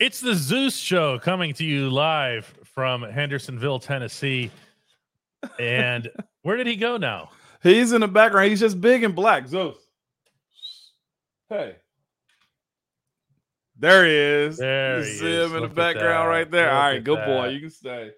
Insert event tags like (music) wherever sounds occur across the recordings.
It's the Zeus Show coming to you live from Hendersonville, Tennessee. And (laughs) where did he go now? He's in the background. He's just big and black. Zeus. Hey. There he is. There you he see is. him in Look the background right there. Look All right, good boy. You can stay.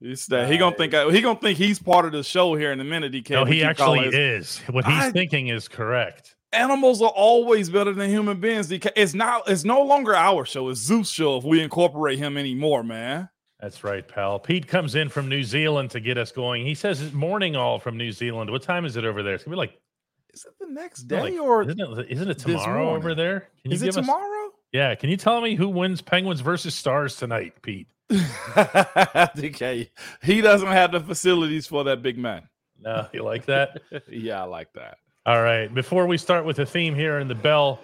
You stay. He gonna think uh, he gonna think he's part of the show here in a minute. DK. No, We he actually is. What he's I- thinking is correct. Animals are always better than human beings. It's not. It's no longer our show. It's Zeus' show. If we incorporate him anymore, man. That's right, pal. Pete comes in from New Zealand to get us going. He says it's morning all from New Zealand. What time is it over there? It's gonna be like, Is it the next it's like- day or isn't it, isn't it tomorrow over there? Can is it give us- tomorrow? yeah. Can you tell me who wins Penguins versus Stars tonight, Pete? (laughs) DK. He doesn't have the facilities for that big man. No, you like that? (laughs) yeah, I like that. All right. Before we start with the theme here and the bell,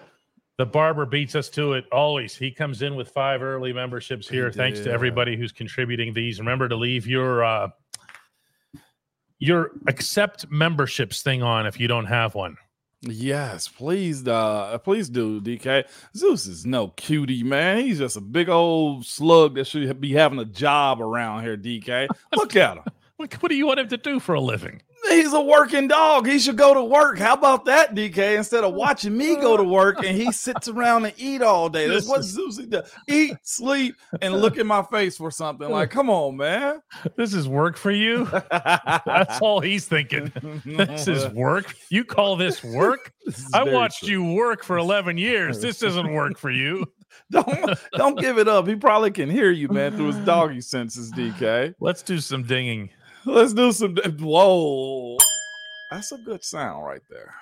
the barber beats us to it always. He comes in with five early memberships here. Thanks to everybody who's contributing these. Remember to leave your uh your accept memberships thing on if you don't have one. Yes, please, uh, please do, DK. Zeus is no cutie, man. He's just a big old slug that should be having a job around here, DK. Look at him. (laughs) What, what do you want him to do for a living? He's a working dog. He should go to work. How about that, DK? Instead of (laughs) watching me go to work and he sits around and eat all day. That's what Zeus does. Eat, sleep, and look in my face for something. Like, come on, man. (laughs) This is work for you? That's all he's thinking. (laughs) This is work. You call this work? This I watched true. you work for 11 years. This doesn't work for you. Don't don't give it up. He probably can hear you, man, through his (sighs) doggy senses, DK. Let's do some dinging. Let's do some. Whoa, that's a good sound right there.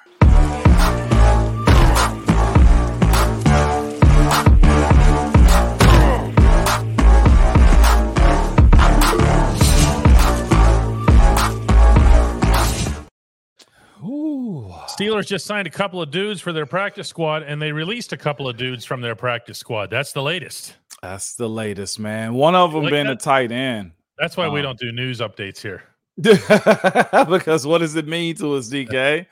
Ooh. Steelers just signed a couple of dudes for their practice squad, and they released a couple of dudes from their practice squad. That's the latest. That's the latest, man. One of them like being a tight end. That's why we Um, don't do news updates here. (laughs) because what does it mean to us, DK?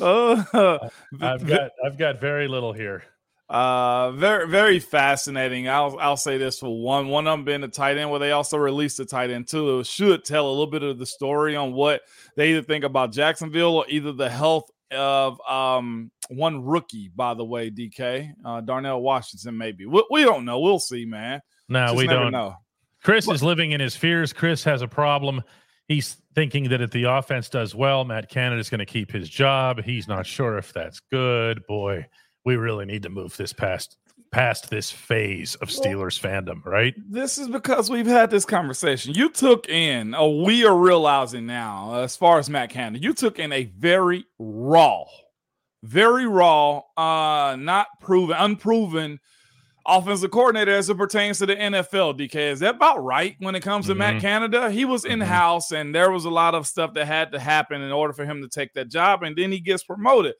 Uh, (laughs) (laughs) I've got I've got very little here. Uh, very very fascinating. I'll I'll say this for one. One of them being a tight end, where they also released a tight end too. It should tell a little bit of the story on what they either think about Jacksonville or either the health of um one rookie. By the way, DK uh, Darnell Washington, maybe we, we don't know. We'll see, man. No, Just we don't. know. Chris What- is living in his fears. Chris has a problem. He's thinking that if the offense does well, Matt Canada is going to keep his job. He's not sure if that's good. Boy, we really need to move this past past this phase of Steelers fandom, right? This is because we've had this conversation. You took in, or we are realizing now, as far as Matt Canada, you took in a very raw, very raw, uh, not proven, unproven offensive coordinator as it pertains to the NFL. DK, is that about right when it comes to Matt Mhm. Canada? He was in house, and there was a lot of stuff that had to happen in order for him to take that job, and then he gets promoted.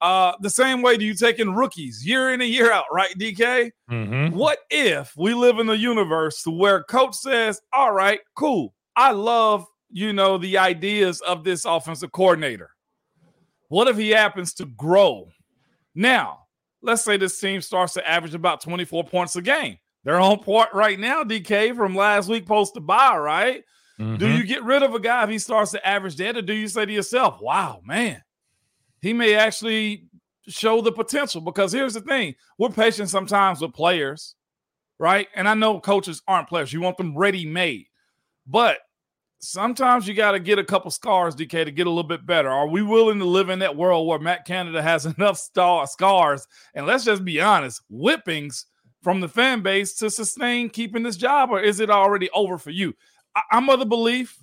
Uh, the same way do you take in rookies year in and year out, right, DK? Mm-hmm. What if we live in a universe where coach says, "All right, cool. I love, you know, the ideas of this offensive coordinator." What if he happens to grow? Now, let's say this team starts to average about 24 points a game. They're on point right now, DK, from last week post to buy, right? Mm-hmm. Do you get rid of a guy if he starts to average that, or do you say to yourself, wow, man, he may actually show the potential? Because here's the thing we're patient sometimes with players, right? And I know coaches aren't players, you want them ready made. But sometimes you got to get a couple scars, DK, to get a little bit better. Are we willing to live in that world where Matt Canada has (laughs) enough star scars? And let's just be honest, whippings from the fan base to sustain keeping this job, or is it already over for you? I- I'm of the belief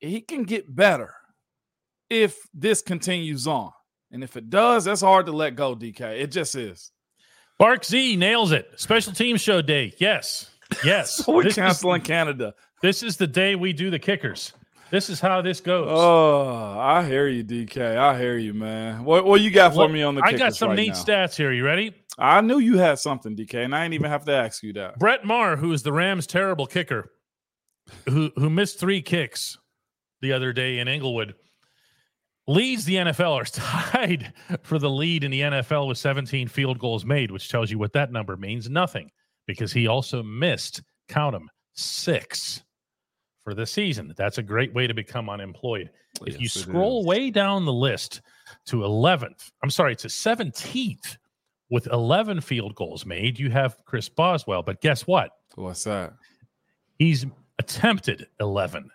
he can get better if this continues on. And if it does, that's hard to let go, DK. It just is. Bark Z nails it. Special team show day. Yes. Yes. (laughs) We're is- canceling Canada. This is the day we do the kickers. This is how this goes. Oh, I hear you, DK. I hear you, man. What what you got for me on the I got some right neat now? stats here. You ready? I knew you had something, DK, and I didn't even have to ask you that. Brett Maher, who is the Rams' terrible kicker, who who missed three kicks the other day in Inglewood, leads the NFL are (laughs) tied for the lead in the NFL with 17 field goals made, which tells you what that number means nothing because he also missed, count them, six for the season. That's a great way to become unemployed. If you scroll way down the list to 11th, I'm sorry, to 17th with 11 field goals made, you have Chris Boswell. But guess what? What's that? He's attempted 11.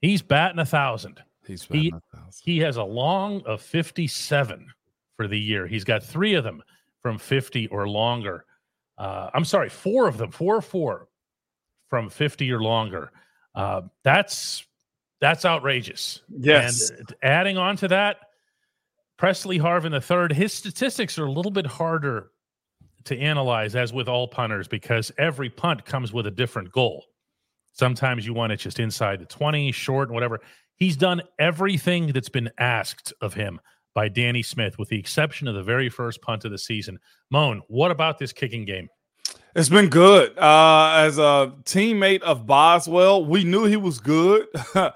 He's batting a thousand. He's He- batting a thousand. He has a long of 57 for the year. He's got three of them from 50 or longer. Uh, I'm sorry, four of them, four or four from 50 or longer. Uh, that's that's outrageous. Yes. And uh, adding on to that, Pressley Harvin the third, his statistics are a little bit harder to analyze, as with all punters, because every punt comes with a different goal. Sometimes you want it just inside the 20, short, and whatever. He's done everything that's been asked of him by Danny Smith, with the exception of the very first punt of the season. Moan, what about this kicking game? It's been good. Uh, as a teammate of Boswell, we knew he was good. (laughs)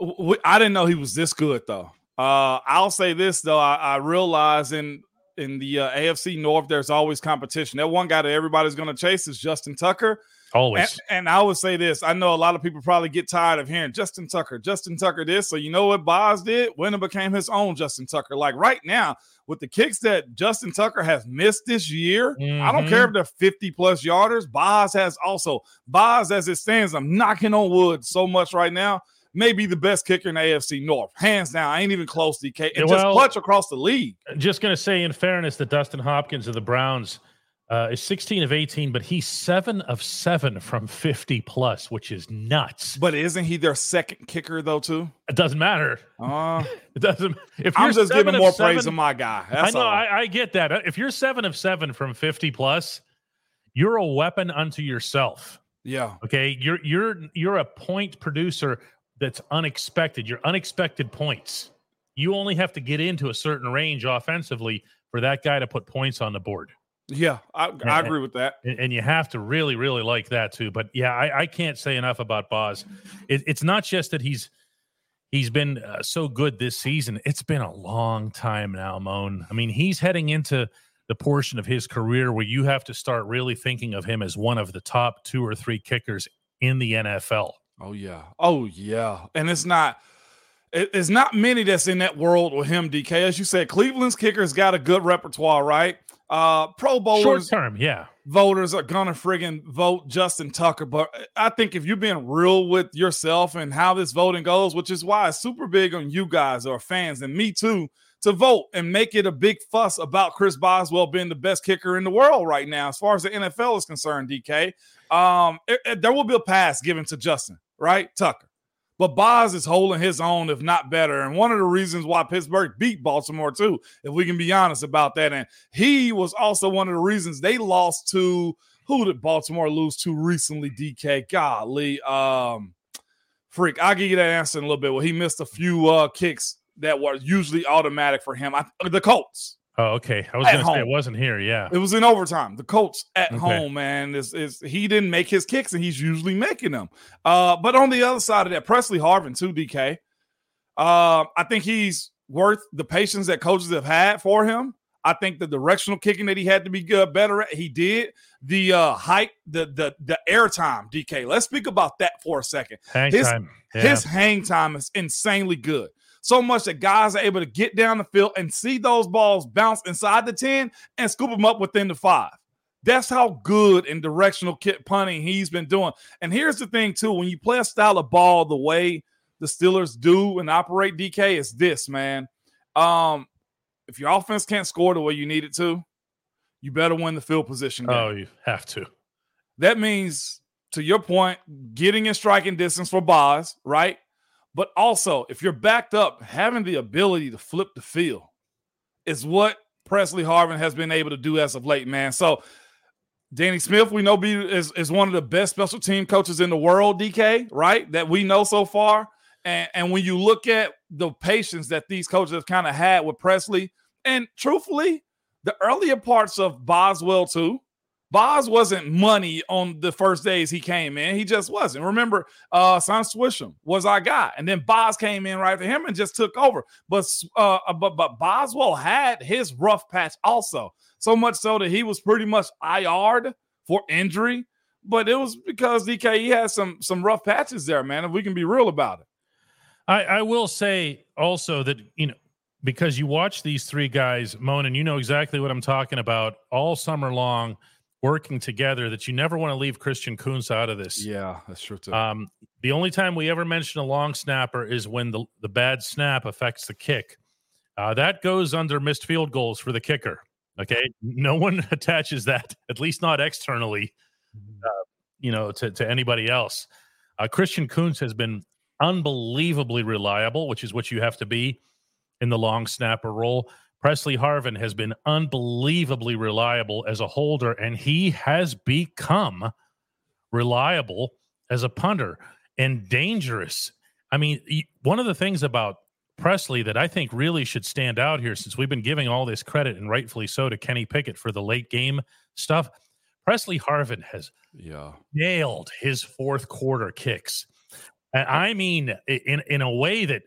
We- I didn't know he was this good though. Uh, I'll say this though, I, I realize in in the uh, AFC North, there's always competition. That one guy that everybody's going to chase is Justin Tucker. Always. And, and I would say this: I know a lot of people probably get tired of hearing Justin Tucker, Justin Tucker this. So you know what Boz did? When Winner became his own Justin Tucker. Like right now, with the kicks that Justin Tucker has missed this year, I don't care mm-hmm. if they're 50 plus yarders. Boz has also Boz, as it stands, I'm knocking on wood so much right now. Maybe the best kicker in the AFC North, hands down. I ain't even close, to DK. And just clutch across the league. just to say, in fairness, that Dustin Hopkins of the Browns uh, is 16 of 18, but he's seven of seven from 50 plus, which is nuts. But isn't he their second kicker though, too? It doesn't matter. Uh, (laughs) It doesn't. If you're I'm just giving more seven, praise to my guy. I know. I, I get that. Uh, If you're seven of seven from 50 plus, you're a weapon unto yourself. yeah. Okay, you're you're you're a point producer that's unexpected. You're unexpected points. You only have to get into a certain range offensively for that guy to put points on the board. Yeah, I, I agree with that. and, and you have to really, really like that too. But yeah, I, I can't say enough about Boz. It, it's not just that he's he's been uh, so good this season. It's been a long time now, Moan. I mean, he's heading into the portion of his career where you have to start really thinking of him as one of the top two or three kickers in the NFL. Oh yeah. Oh yeah. And it's not it's not many that's in that world with him, DK. As you said, Cleveland's kickers got a good repertoire, right? Uh Pro Short term, yeah. voters are gonna friggin' vote Justin Tucker. But I think if you're being real with yourself and how this voting goes, which is why it's super big on you guys or fans and me too, to vote and make it a big fuss about Chris Boswell being the best kicker in the world right now, as far as the NFL is concerned, DK. Um, it- it- there will be a pass given to Justin, right? Tucker. But Boz is holding his own, if not better. And one of the reasons why Pittsburgh beat Baltimore, too, if we can be honest about that. And he was also one of the reasons they lost to who did Baltimore lose to recently, DK? Golly. Um, freak. I'll give you that answer in a little bit. Well, he missed a few uh kicks that were usually automatic for him. I, the Colts. Oh, okay. I was going to say it wasn't here. Yeah. It was in overtime. The Colts at Okay. home, man, is is he didn't make his kicks and he's usually making them. Uh, but on the other side of that, Pressley Harvin too, DK. Uh, I think he's worth the patience that coaches have had for him. I think the directional kicking that he had to be good, better at, he did. The uh height, the the the air time, DK. Let's speak about that for a second. Hang his-. Yeah. His hang time is insanely good. So much that guys are able to get down the field and see those balls bounce inside the 10 and scoop them up within the five. That's how good and directional kit punting he's been doing. And here's the thing, too when you play a style of ball the way the Steelers do and operate DK, is this, man. Um, if your offense can't score the way you need it to, you better win the field position game. oh, you have to. That means, to your point, getting in striking distance for Boz, right? But also, if you're backed up, having the ability to flip the field is what Pressley Harvin has been able to do as of late, man. So, Danny Smith, we know be is, is one of the best special team coaches in the world, DK, right? That we know so far. And, and when you look at the patience that these coaches have kind of had with Pressley, and truthfully, the earlier parts of Boswell, too, Boz wasn't money on the first days he came in. He just wasn't. Remember, uh, Shaun Suisham was our guy, and then Boz came in right to him and just took over. But uh, uh, but but Boswell had his rough patch also, so much so that he was pretty much IR'd for injury. But it was because DKE had some some rough patches there, man. If we can be real about it. I, I will say also that you know because you watch these three guys, Moan, and you know exactly what I'm talking about all summer long working together that you never want to leave Christian Kuntz out of this. Yeah, that's true too. Um, the only time we ever mention a long snapper is when the, the bad snap affects the kick. Uh, that goes under missed field goals for the kicker. Okay. No one (laughs) attaches that, at least not externally, mm-hmm. uh, you know, to, to anybody else. Uh, Christian Kuntz has been unbelievably reliable, which is what you have to be in the long snapper role. Pressley Harvin has been unbelievably reliable as a holder, and he has become reliable as a punter and dangerous. I mean, one of the things about Pressley that I think really should stand out here, since we've been giving all this credit and rightfully so to Kenny Pickett for the late game stuff, Pressley Harvin has yeah. nailed his fourth quarter kicks. And I mean, in in a way that,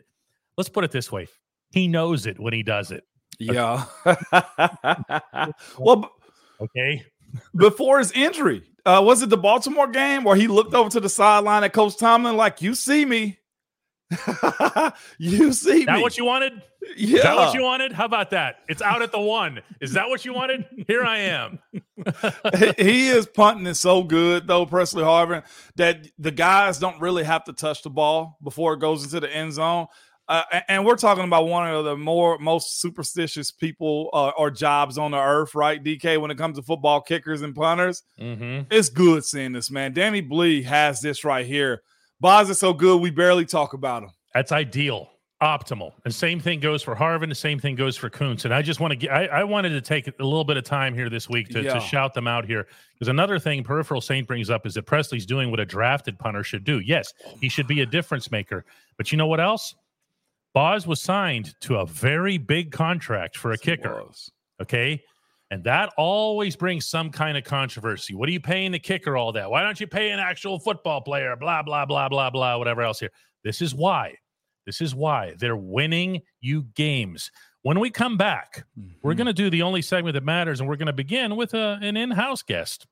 let's put it this way, he knows it when he does it. Yeah. (laughs) well, okay. before his injury, uh, was it the Baltimore game where he looked over to the sideline at Coach Tomlin like, "You see me." (laughs) you see that me. what you wanted? Yeah. Is that what you wanted? How about that? It's out at the one. Is that what you wanted? Here I am. (laughs) he is punting it so good though, Pressley Harvin, that the guys don't really have to touch the ball before it goes into the end zone. Uh, and we're talking about one of the more most superstitious people uh, or jobs on the earth, right? DK, when it comes to football kickers and punters, mm-hmm. it's good seeing this man. Danny Blee has this right here. Boz is so good, we barely talk about him. That's ideal, optimal. And same thing goes for Harvin. The same thing goes for Kuntz. And I just want to get, I, I wanted to take a little bit of time here this week to, yeah. to shout them out here. Because another thing Peripheral Saint brings up is that Pressley's doing what a drafted punter should do. Yes, he should be a difference maker. But you know what else? Boz was signed to a very big contract for a kicker. Okay. And that always brings some kind of controversy. What are you paying the kicker all that? Why don't you pay an actual football player? Blah, blah, blah, blah, blah, whatever else here. This is why. This is why they're winning you games. When we come back, mm-hmm. we're going to do the only segment that matters, and we're going to begin with a, an in house guest.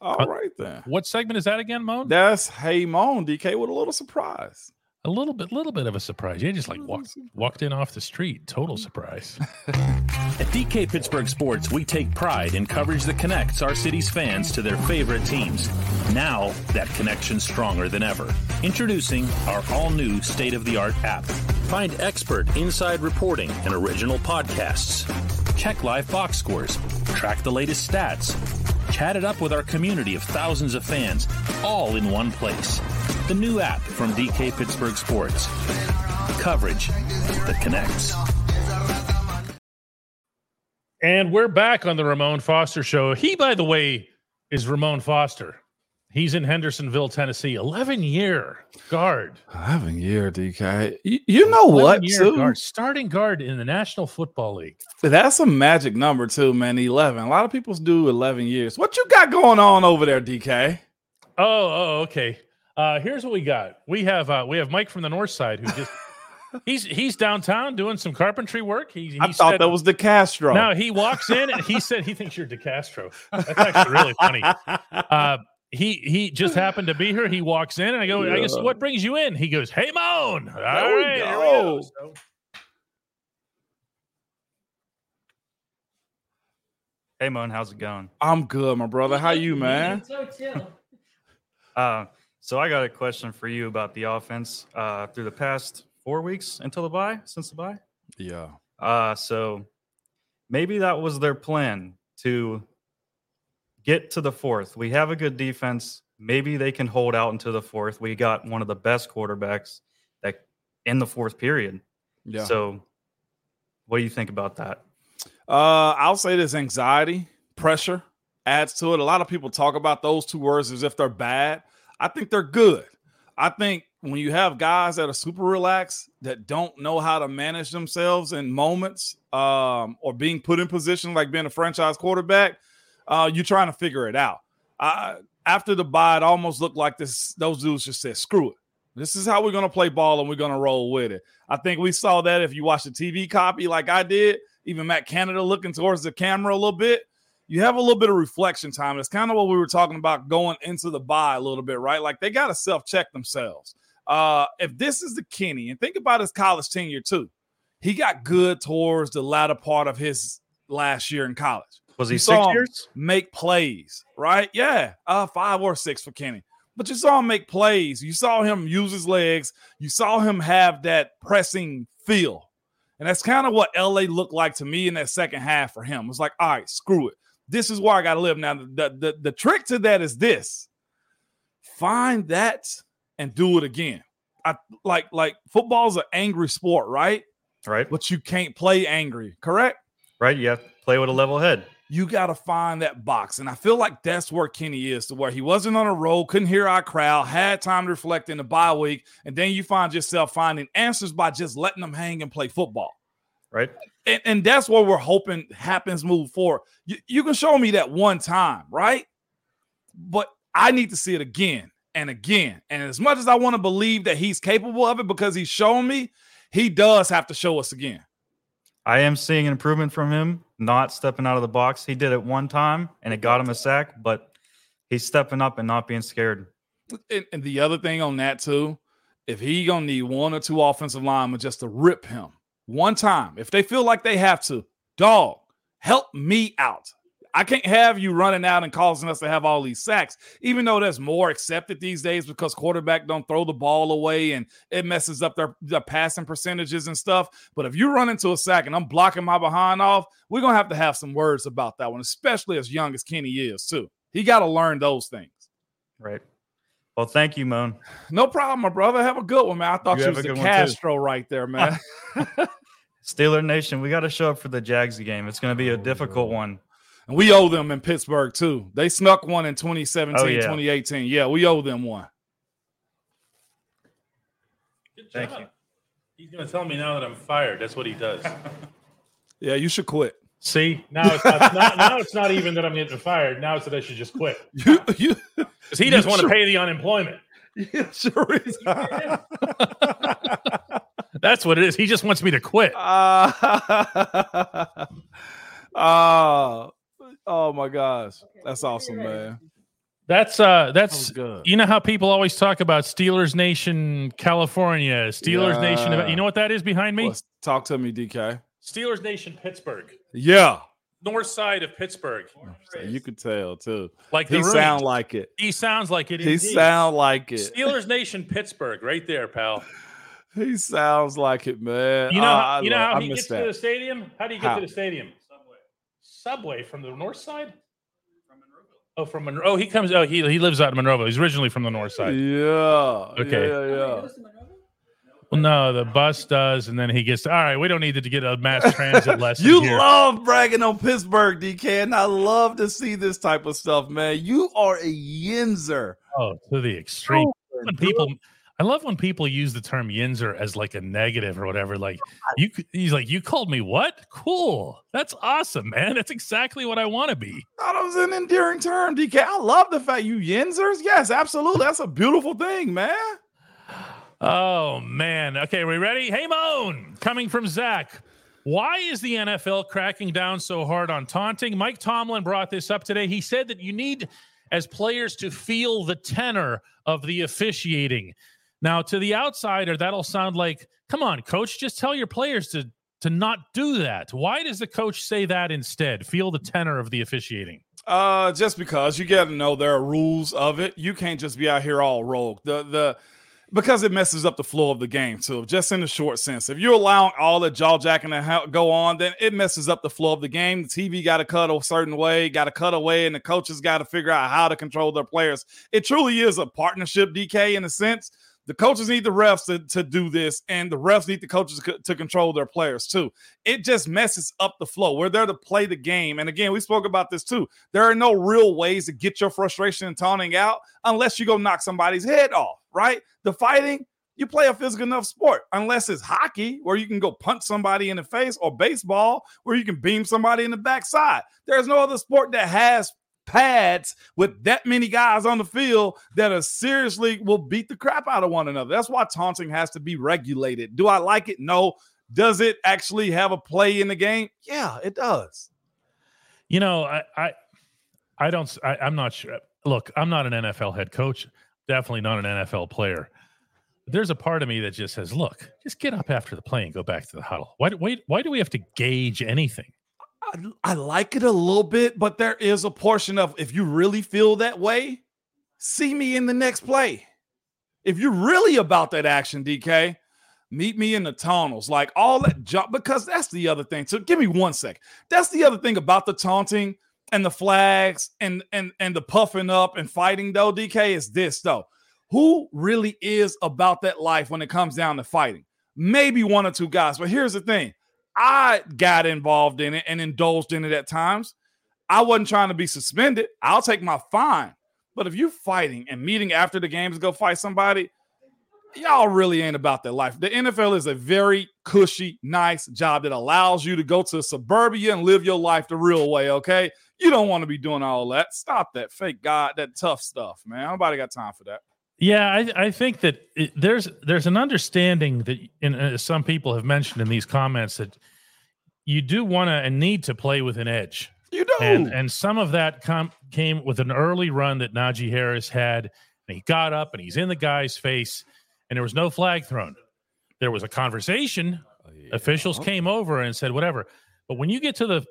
All uh, right, then. What segment is that again, Moan? That's Hey Moan, DK, with a little surprise a little bit, little bit of a surprise. You just like walked walked in off the street. Total surprise. (laughs) At DK Pittsburgh Sports, we take pride in coverage that connects our city's fans to their favorite teams. Now that connection's stronger than ever. Introducing our all-new state-of-the-art app. Find expert inside reporting and original podcasts. Check live box scores. Track the latest stats. Chat it up with our community of thousands of fans, all in one place the new app from DK Pittsburgh Sports. Coverage that connects. And we're back on the Ramon Foster show. He, by the way, is Ramon Foster. He's in Hendersonville, Tennessee. 11 year guard. 11 year DK. You, you know what? Guard, starting guard in the National Football League. That's a magic number, too, man. 11. A lot of people do 11 years. What you got going on over there, DK? Oh, oh, okay. Uh, here's what we got. We have uh, we have Mike from the north side who just (laughs) he's he's downtown doing some carpentry work. He, he I thought said, that was DeCastro. Now he walks in and he said he thinks you're DeCastro. That's actually really funny. (laughs) Uh, he he just (laughs) happened to be here. He walks in and I go, yeah. I guess what brings you in? He goes, Hey Moan. All there right, we go. So, Hey Moan, how's it going? I'm good, my brother. How you, man? So chill. (laughs) Uh, so I got a question for you about the offense uh, through the past four weeks until the bye, since the bye. Yeah. Uh, so maybe that was their plan to get to the fourth. We have a good defense. Maybe they can hold out into the fourth. We got one of the best quarterbacks that in the fourth period. Yeah. So what do you think about that? Uh, I'll say this anxiety, pressure adds to it. A lot of people talk about those two words as if they're bad. I think they're good. I think when you have guys that are super relaxed that don't know how to manage themselves in moments um, or being put in position like being a franchise quarterback, Uh, you're trying to figure it out. Uh, after the bye, it almost looked like this. Those dudes just said, "Screw it. This is how we're to play ball, and we're to roll with it." I think we saw that if you watch the TV copy, like I did. Even Matt Canada looking towards the camera a little bit. You have a little bit of reflection time. It's kind of what we were talking about going into the bye a little bit, right? Like they got to self check themselves. Uh, if this is the Kenny, and think about his college tenure too, he got good towards the latter part of his last year in college. Was he six years? Make plays, right? Yeah, uh, five or six for Kenny. But you saw him make plays. You saw him use his legs. You saw him have that pressing feel. And that's kind of what LA looked like to me in that second half for him. It was like, all right, screw it. This is where I got to live. Now, the, the, the trick to that is this find that and do it again. I like like football's an angry sport, right? Right. But you can't play angry, correct? Right. You have to play with a level head. You got to find that box. And I feel like that's where Kenny is to where he wasn't on a roll, couldn't hear our crowd, had time to reflect in the bye week. And then you find yourself finding answers by just letting them hang and play football. Right. And, and that's what we're hoping happens move forward. You, you can show me that one time, right? But I need to see it again and again. And as much as I want to believe that he's capable of it because he's shown me, he does have to show us again. I am seeing an improvement from him, not stepping out of the box. He did it one time and it got him a sack, but he's stepping up and not being scared. And, and the other thing on that too, if he gonna need one or two offensive linemen just to rip him one time, if they feel like they have to, dog, help me out. I can't have you running out and causing us to have all these sacks, even though that's more accepted these days because quarterback don't throw the ball away and it messes up their, their passing percentages and stuff. But if you run into a sack and I'm blocking my behind off, we're gonna have to have some words about that one, especially as young as Kenny is too. He got to learn those things. Right. Well, thank you, Moan. (sighs) No problem, my brother. Have a good one, man. I thought You you, was a the good one, too. Castro right there, man. (laughs) Steeler Nation, we got to show up for the Jags game. It's going to be a difficult one. And we owe them in Pittsburgh too. They snuck one in 2017, Oh, yeah. 2018. Yeah, we owe them one. Good Thank job. you. He's going to tell me now that I'm fired. That's what he does. (laughs) Yeah, you should quit. See, now it's not, not now it's not even that I'm getting fired. Now it's that I should just quit (laughs) You, you, because he doesn't You want to sure- pay the unemployment. (laughs) you sure is. That's what it is. He just wants me to quit. Ah, ah, oh my gosh, that's awesome, man. That's uh, that's was good. you know how people always talk about Steelers Nation, California, Steelers Nation. You know what that is behind me? Let's talk to me, DK. Steelers Nation, Pittsburgh, Yeah, north side of Pittsburgh. you could tell too. Like He Rooney. sound like it. he sounds like it. He indeed. sound like it. Steelers Nation, Pittsburgh, right there, pal. He sounds like it, man. You know, Ah, how, I you know how I he gets that. to the stadium? How do you get How? to the stadium? Subway. Subway from the north side. Oh, from Monroe. Oh, he comes. Oh, he he lives out in Monroe. He's originally from the north side. Yeah. Okay. Yeah, yeah. Well, no, the bus does, and then he gets. All right, we don't need to get a mass (laughs) transit lesson You here. love bragging on Pittsburgh, DK, and I love to see this type of stuff, man. You are a yinzer. oh, to the extreme. Oh, when people I love when people use the term yinzer as like a negative or whatever. Like you, he's like, You called me what? Cool. That's awesome, man. That's exactly what I want to be. That was an endearing term, DK. I love the fact you yinzers. Yes, absolutely. That's a beautiful thing, man. Oh man. Okay, we ready? Hey Moan, coming from Zach. Why is the NFL cracking down so hard on taunting? Mike Tomlin brought this up today. He said that you need, as players, to feel the tenor of the officiating. Now, to the outsider, that'll sound like, come on, coach, just tell your players to to not do that. Why does the coach say that instead? Feel the tenor of the officiating. Uh, just because you got to know there are rules of it. You can't just be out here all rogue. The the because it messes up the flow of the game too. Just in the short sense, if you're allowing all the jaw jacking to go on, then it messes up the flow of the game. The TV got to cut a certain way, got to cut away, and the coaches got to figure out how to control their players. It truly is a partnership, DK, in a sense. The coaches need the refs to, to do this, and the refs need the coaches co- to control their players too. It just messes up the flow. We're there to play the game. And again, we spoke about this too. There are no real ways to get your frustration and taunting out unless you go knock somebody's head off, right? The fighting, you play a physical enough sport, unless it's hockey where you can go punch somebody in the face or baseball where you can beam somebody in the backside. There's no other sport that has pads with that many guys on the field that are seriously will beat the crap out of one another. That's why taunting has to be regulated. Do I like it? No. Does it actually have a play in the game? Yeah, it does. You know, I I, I don't I, I'm not sure. Look, I'm not an NFL head coach, definitely not an NFL player. There's a part of me that just says, look, just get up after the play and go back to the huddle. Why, why, why do we have to gauge anything? I, I like it a little bit, but there is a portion of if you really feel that way, see me in the next play. If you're really about that action, DK, meet me in the tunnels. Like all that jump, because that's the other thing. So give me one sec. That's the other thing about the taunting and the flags and and and the puffing up and fighting though, DK, is this though. Who really is about that life when it comes down to fighting? Maybe one or two guys. But here's the thing I got involved in it and indulged in it at times. I wasn't trying to be suspended. I'll take my fine. But if you're fighting and meeting after the games to go fight somebody, y'all really ain't about that life. The NFL is a very cushy, nice job that allows you to go to suburbia and live your life the real way. Okay. You don't want to be doing all that. Stop that fake God, that tough stuff, man. Nobody got time for that. Yeah, I, I think that it, there's there's an understanding that in, uh, some people have mentioned in these comments that you do want to and need to play with an edge. You do, and and some of that com- came with an early run that Najee Harris had, and he got up and he's in the guy's face, and there was no flag thrown. There was a conversation. Oh, yeah. Officials came over and said whatever, but when you get to the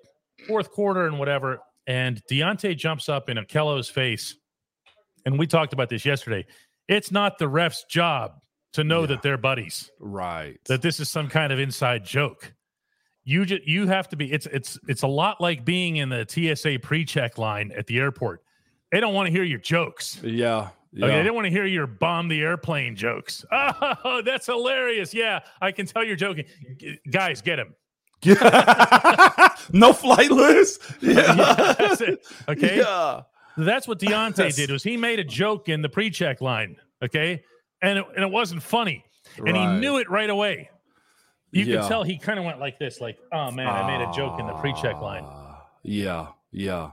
fourth quarter and whatever, and Diontae jumps up in Ahkello's face, and we talked about this yesterday it's not the ref's job to know yeah. that they're buddies. Right. That this is some kind of inside joke. You just you have to be it's it's it's a lot like being in the TSA pre-check line at the airport. They don't want to hear your jokes. Yeah. Yeah. Okay, they don't want to hear your bomb the airplane jokes. (laughs) Oh, that's hilarious. Yeah, I can tell you're joking. G- guys, get him. (laughs) no flight list. (laughs) Yeah. yeah that's it. Okay. Yeah. That's what Diontae did was he made a joke in the pre-check line, okay, and it, and it wasn't funny, and he knew it right away. You yeah. could tell he kind of went like this, like, "Oh man, I made a joke in the pre-check line." Ah, yeah, yeah.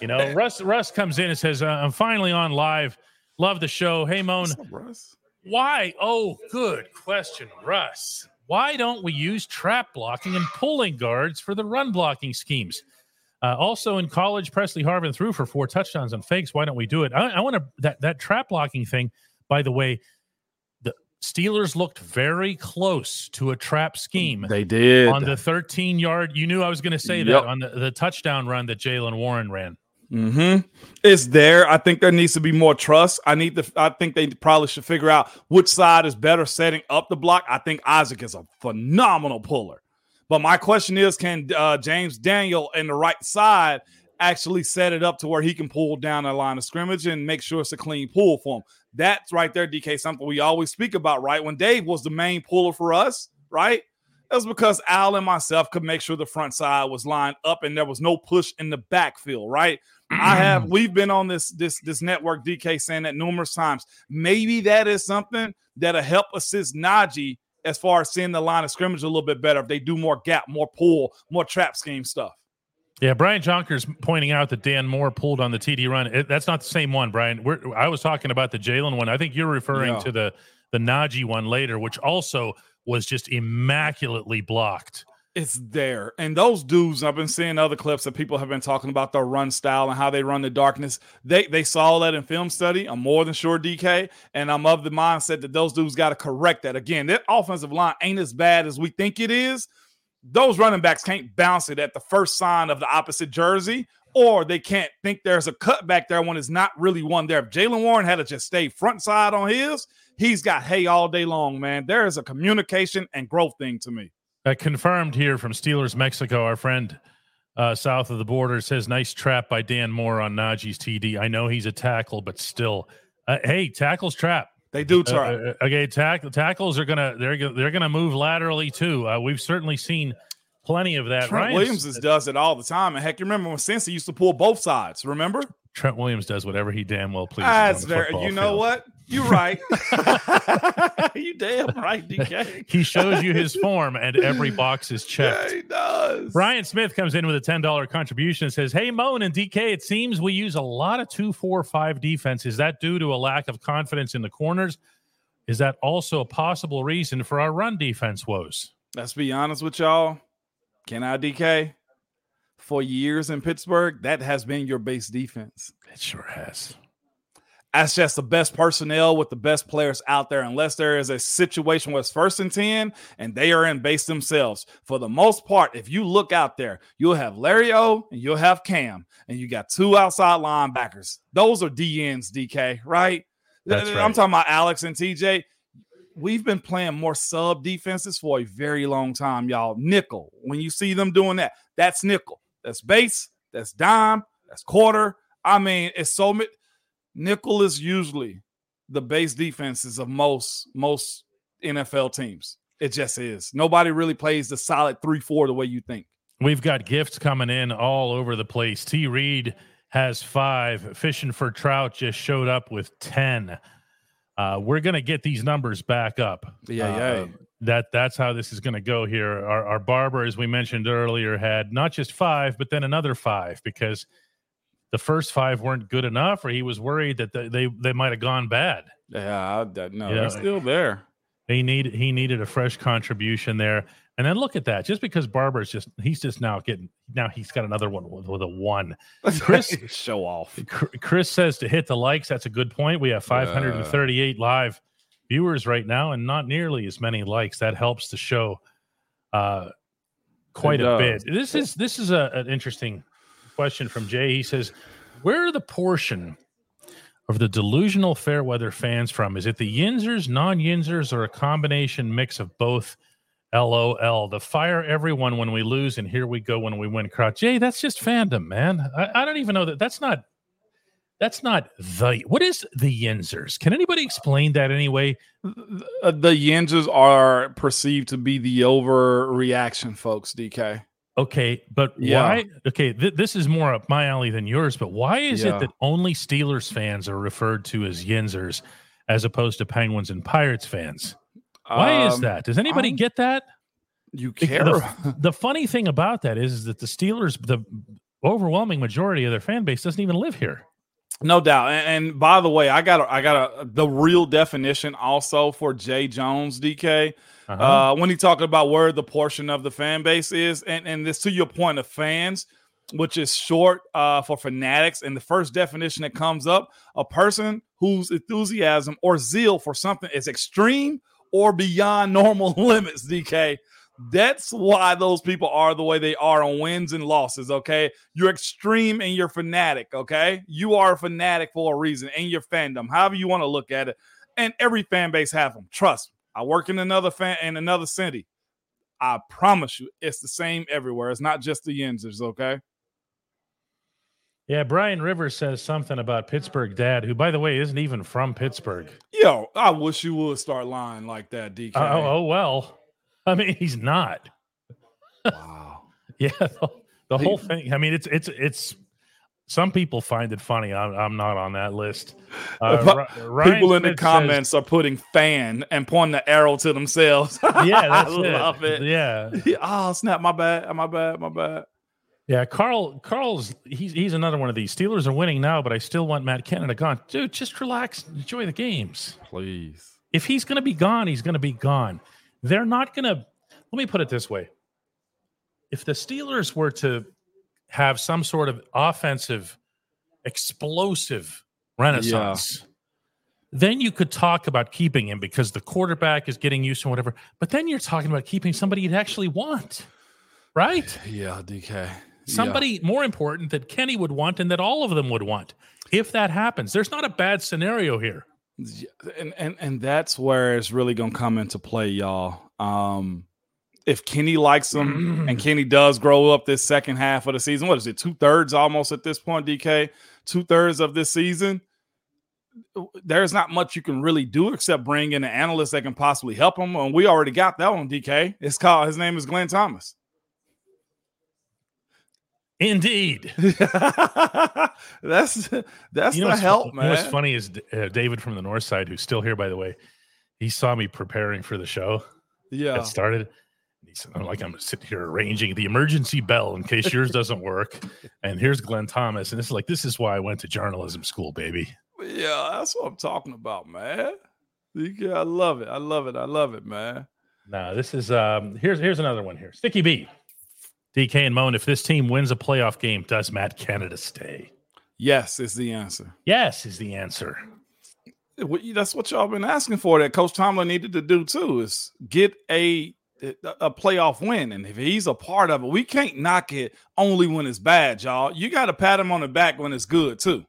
You know, Russ Russ comes in and says, uh, "I'm finally on live. Love the show. Hey, Moan, Russ? why? Oh, good question, Russ. Why don't we use trap blocking and pulling guards for the run blocking schemes?" Uh, also in college, Pressley Harvin threw for four touchdowns on fakes. Why don't we do it? I, I want to that that trap blocking thing. By the way, the Steelers looked very close to a trap scheme. They did on the 13 yard. You knew I was going to say yep. that on the, the touchdown run that Jaylen Warren ran. Hmm. It's there. I think there needs to be more trust. I need to. I think they probably should figure out which side is better setting up the block. I think Isaac is a phenomenal puller. But my question is, can uh, James Daniel in the right side actually set it up to where he can pull down the line of scrimmage and make sure it's a clean pull for him? That's right there, DK. Something we always speak about, right? When Dave was the main puller for us, right? That was because Al and myself could make sure the front side was lined up and there was no push in the backfield, right? I have (clears throat) we've been on this this this network DK saying that numerous times. Maybe that is something that'll help assist Najee as far as seeing the line of scrimmage a little bit better if they do more gap, more pull, more trap scheme stuff. Yeah, Brian Jonkers pointing out that Dan Moore pulled on the TD run. It, that's not the same one, Brian. We're, I was talking about the Jaylen one. I think you're referring yeah. to the the Najee one later, which also was just immaculately blocked it's there. And those dudes, I've been seeing other clips that people have been talking about their run style and how they run the darkness. They they saw that in film study. I'm more than sure DK, and I'm of the mindset that those dudes got to correct that. Again, that offensive line ain't as bad as we think it is. Those running backs can't bounce it at the first sign of the opposite jersey, or they can't think there's a cut back there when it's not really one there. If Jaylen Warren had to just stay front side on his, he's got hay all day long, man. There is a communication and growth thing to me. Uh, confirmed here from Steelers Mexico, our friend uh, south of the border says, "Nice trap by Dan Moore on Najee's TD." I know he's a tackle, but still, uh, hey, tackles trap. They do try. Uh, uh, okay, tack, tackles are gonna they're they're gonna move laterally too. Uh, we've certainly seen plenty of that. Right? Trent Williams is, does it all the time. And heck, you remember when Cincy used to pull both sides? Remember? Trent Williams does whatever he damn well pleases. That's very. You know field. what? You right. (laughs) you damn right, DK. He shows you his form, and every box is Yeah, checked. he does. Brian Smith comes in with a $10 contribution and says, Hey, Moan and DK, it seems we use a lot of 2 4 5 defense. Is that due to a lack of confidence in the corners? Is that also a possible reason for our run defense woes? Let's be honest with y'all. Can I DK? For years in Pittsburgh, that has been your base defense. It sure has. That's just the best personnel with the best players out there, unless there is a situation where it's first and 10 and they are in base themselves. For the most part, if you look out there, you'll have Larry O and you'll have Cam, and you got two outside linebackers. Those are DNs, DK, right? That's right. I'm talking about Alex and TJ. We've been playing more sub defenses for a very long time, y'all. Nickel. When you see them doing that, that's nickel. That's base. That's dime. That's quarter. I mean, it's so is usually the base defenses of most most NFL teams. It just is. Nobody really plays the solid three four the way you think. We've got gifts coming in all over the place. T. Reed has five. Fishing for Trout just showed up with 10. Uh, we're going to get these numbers back up. Yeah, Uh, yeah. that that's how this is going to go here. Our, our barber, as we mentioned earlier, had not just five, but then another five because the first five weren't good enough, or he was worried that they they, they might have gone bad. Yeah, I, no, Yeah. they're still there. He need he needed a fresh contribution there. And then look at that. Just because Barber's just he's just now getting now he's got another one with, with a one. (laughs) Chris- show off. Chris says to hit the likes. That's a good point. We have 538 live viewers right now, and not nearly as many likes. That helps the show uh, quite It a bit. This is this is a, an interesting question from Jay. He says, "Where are the portion of the delusional fair weather fans from? Is it the Yinzers, non-Yinzers, or a combination mix of both?" LOL. The fire everyone when we lose, and here we go when we win. Crowd. Jay, that's just fandom, man. I, I don't even know that. That's not. That's not the. What is the Yinzers? Can anybody explain that anyway? The Yinzers are perceived to be the overreaction, folks. DK. Okay, but Yeah. why? Okay, th- this is more up my alley than yours. But why is Yeah. it that only Steelers fans are referred to as Yinzers as opposed to Penguins and Pirates fans? Why is Um, that? Does anybody I'm- get that? You care? The, the funny thing about that is, is that the Steelers, the overwhelming majority of their fan base, doesn't even live here. No doubt. And, and by the way, I got a, I got a, the real definition also for Jay Jones, DK. Uh-huh. Uh, when he talking about where the portion of the fan base is, and and this to your point of fans, which is short uh, for fanatics. And the first definition that comes up: a person whose enthusiasm or zeal for something is extreme or beyond (laughs) normal limits. DK. That's why those people are the way they are on wins and losses. Okay. You're extreme and you're fanatic. Okay. You are a fanatic for a reason and your fandom, however you want to look at it. And every fan base have them. Trust me. I work in another fan in another city. I promise you, it's the same everywhere. It's not just the Yinzers. Okay. yeah, Brian Rivers says something about Pittsburgh dad, who, by the way, isn't even from Pittsburgh. Yo, I wish you would start lying like that, DK. Uh, oh, oh, well. (laughs) I mean, he's not. wow. (laughs) Yeah, the, the whole thing. I mean, it's it's it's. Some people find it funny. I'm, I'm not on that list. Uh, Ryan People in the Smith says- comments are putting fan and pointing the arrow to themselves. (laughs) yeah, that's I love it. Yeah, oh, snap. My bad. My bad. My bad. yeah. Carl, Carl's he's he's another one of these. Steelers are winning now, but I still want Matt Canada gone. Dude, just relax, enjoy the games. Please. If he's going to be gone, he's going to be gone. They're not going to. Let me put it this way: if the Steelers were to have some sort of offensive, explosive renaissance, then you could talk about keeping him because the quarterback is getting used to whatever. But then you're talking about keeping somebody you'd actually want, right? Yeah, DK. Somebody more important that Kenny would want and that all of them would want. If that happens, there's not a bad scenario here. And and and that's where it's really gonna come into play, y'all. Um, if Kenny likes him and (clears throat) Kenny does grow up this second half of the season, what is it? Two thirds almost at this point, DK. Two thirds of this season. There's not much you can really do except bring in an analyst that can possibly help him. And we already got that one, DK. It's called his name is Glenn Thomas. Indeed. (laughs) that's that's You know the help, you know what's funny is uh, David from the north side, who's still here, by the way, he saw me preparing for the show. Yeah. It started. He said, I'm like, I'm sitting here arranging the emergency bell in case yours (laughs) doesn't work. And here's Glenn Thomas. And it's like, this is why I went to journalism school, baby. Yeah, that's what I'm talking about, man. Yeah, I love it. I love it. I love it, man. Now, this is um here's here's another one here. Sticky B. DK and Moan, if this team wins a playoff game, does Matt Canada stay? Yes, is the answer. Yes, is the answer. That's what y'all been asking for. That Coach Tomlin needed to do too is get a a playoff win, and if he's a part of it, we can't knock it only when it's bad, y'all. You got to pat him on the back when it's good too.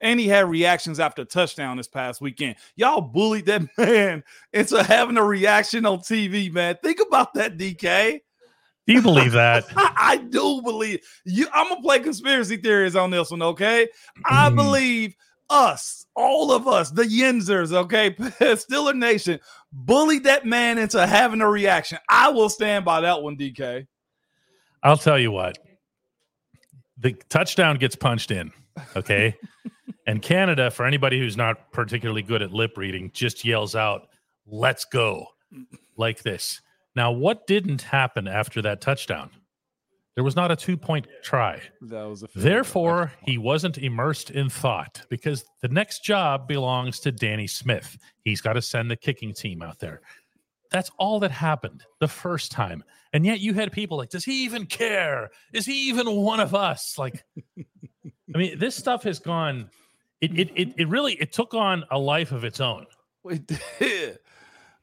And he had reactions after touchdown this past weekend. Y'all bullied that (laughs) man into having a reaction on TV, man. Think about that, DK. Do you believe that? (laughs) I do believe you. I'm gonna play conspiracy theories on this one, okay? I Mhm. believe us, all of us, the Yinzers, okay, (laughs) Steeler Nation, bullied that man into having a reaction. I will stand by that one, DK. I'll tell you what. The touchdown gets punched in, okay? (laughs) and Canada, for anybody who's not particularly good at lip reading, just yells out, "Let's go." Like this. Now, what didn't happen after that touchdown? There was not a two-point try. That was a Therefore, he wasn't immersed in thought because the next job belongs to Danny Smith. He's got to send the kicking team out there. That's all that happened the first time. And yet you had people like, does he even care? Is he even one of us? Like, (laughs) I mean, this stuff has gone, it, it, it, it really, it took on a life of its own. We did.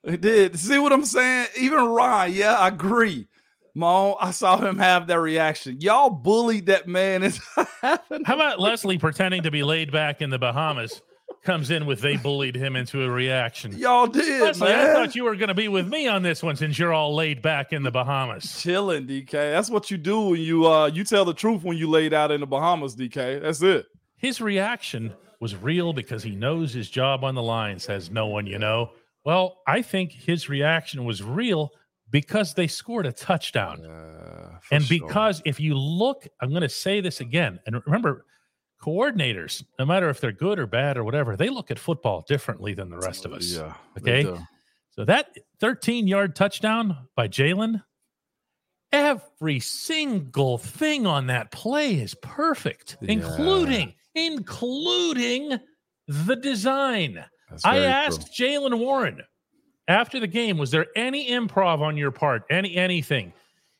We did. See what I'm saying? Even Ryan, yeah, I agree. Mo, I saw him have that reaction. Y'all bullied that man (laughs) How about Leslie pretending to be laid back in the Bahamas comes in with they bullied him into a reaction? y'all did, Leslie, I thought you were going to be with me on this one since you're all laid back in the Bahamas. chilling, DK. That's what you do when you uh you tell the truth when you laid out in the Bahamas, DK. That's it. His reaction was real because he knows his job on the line, says no one you know. Well, I think his reaction was real because they scored a touchdown. and because if you look, I'm going to say this again. And remember, coordinators, no matter if they're good or bad or whatever, they look at football differently than the rest of us. Yeah. Okay. So that 13 yard touchdown by Jaylen, every single thing on that play is perfect, Yeah. including including the design. I asked Jaylen Warren after the game, was there any improv on your part? Any anything?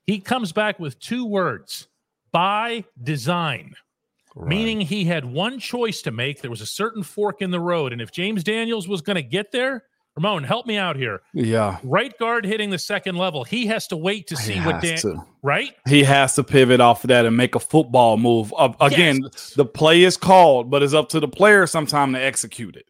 He comes back with two words: by design Right. meaning he had one choice to make. There was a certain fork in the road. And if James Daniels was going to get there, Ramon, help me out here. yeah. Right guard hitting the second level. He has to wait to see what Dan, to. right? He has to pivot off of that and make a football move. Uh, again, Yes. the play is called, but it's up to the player sometime to execute it.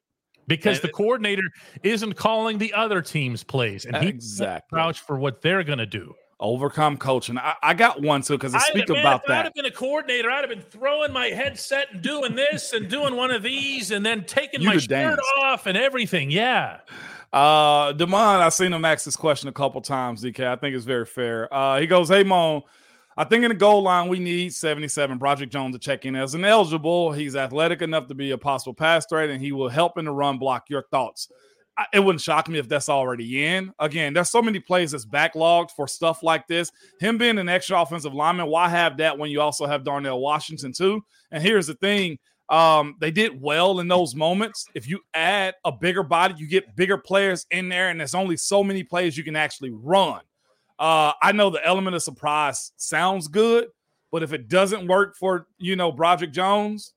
Because the coordinator isn't calling the other team's plays. And he Exactly. vouch for what they're going to do. Overcome coaching. I, I got one too because I speak man, about if I'd have been a coordinator, I'd have been throwing my headset and doing this and doing one of these and then taking You'd my shirt danced. off and everything. Yeah. Uh, Demond, I've seen him ask this question a couple times, DK. I think it's very fair. Uh, he goes, Hey, Mon, I think in the goal line, we need 77 Broderick Jones to check in as an eligible. He's athletic enough to be a possible pass threat, and he will help in the run block. Your thoughts? I, it wouldn't shock me if that's already in. Again, there's so many plays that's backlogged for stuff like this. Him being an extra offensive lineman, why have that when you also have Darnell Washington, too? And here's the thing um, they did well in those moments. If you add a bigger body, you get bigger players in there, and there's only so many plays you can actually run. Uh, I know the element of surprise sounds good, but if it doesn't work for you know Broderick Jones,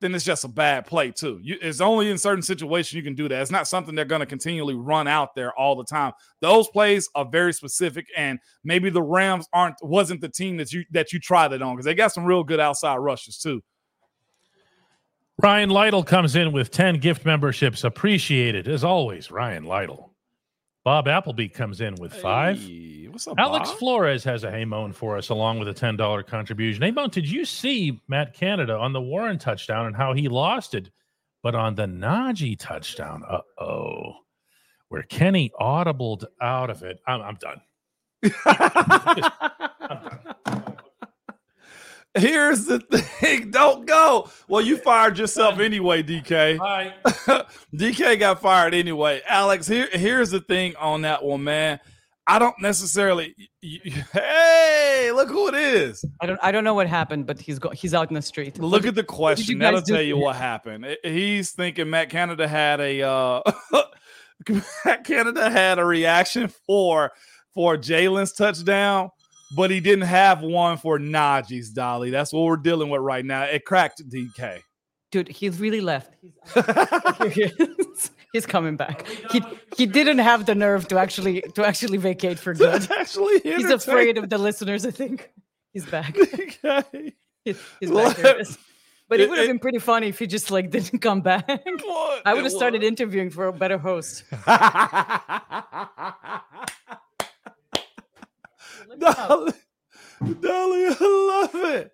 then it's just a bad play too. You, it's only in certain situations you can do that. It's not something they're going to continually run out there all the time. Those plays are very specific, and maybe the Rams aren't wasn't the team that you that you tried it on because they got some real good outside rushes too. Ryan Lytle comes in with 10 gift memberships. Appreciated as always, Ryan Lytle. Bob Appleby comes in with five. Hey, what's up, Alex Bob? Flores has a Haymone for us along with a $10 contribution. Haymone, did you see Matt Canada on the Warren touchdown and how he lost it? But on the Najee touchdown, uh oh, where Kenny audibled out of it. I'm, I'm done. (laughs) Here's the thing. (laughs) Don't go. Well, you fired yourself anyway, DK. Bye. DK got fired anyway. Alex, here, here's the thing on that one, man. I don't necessarily. y- y- hey, look who it is. I don't I don't know what happened, but he's go, he's out in the street. Look at the question. That'll tell you what happened. I- He's thinking Matt Canada had a uh (laughs) Matt Canada had a reaction for for Jaylen's touchdown, but he didn't have one for Najee's Dolly. That's what we're dealing with right now. It cracked DK. Dude, he's really left. He's, Here he is. he's coming back. He he didn't have the nerve to actually to actually vacate for good. Actually He's afraid of the listeners, I think. He's back. (laughs) DK. He's, he's back. There. But it It- would have been pretty funny if he just like didn't come back. What? I would have started interviewing for a better host. (laughs) Dolly, (laughs) Dolly, I love it.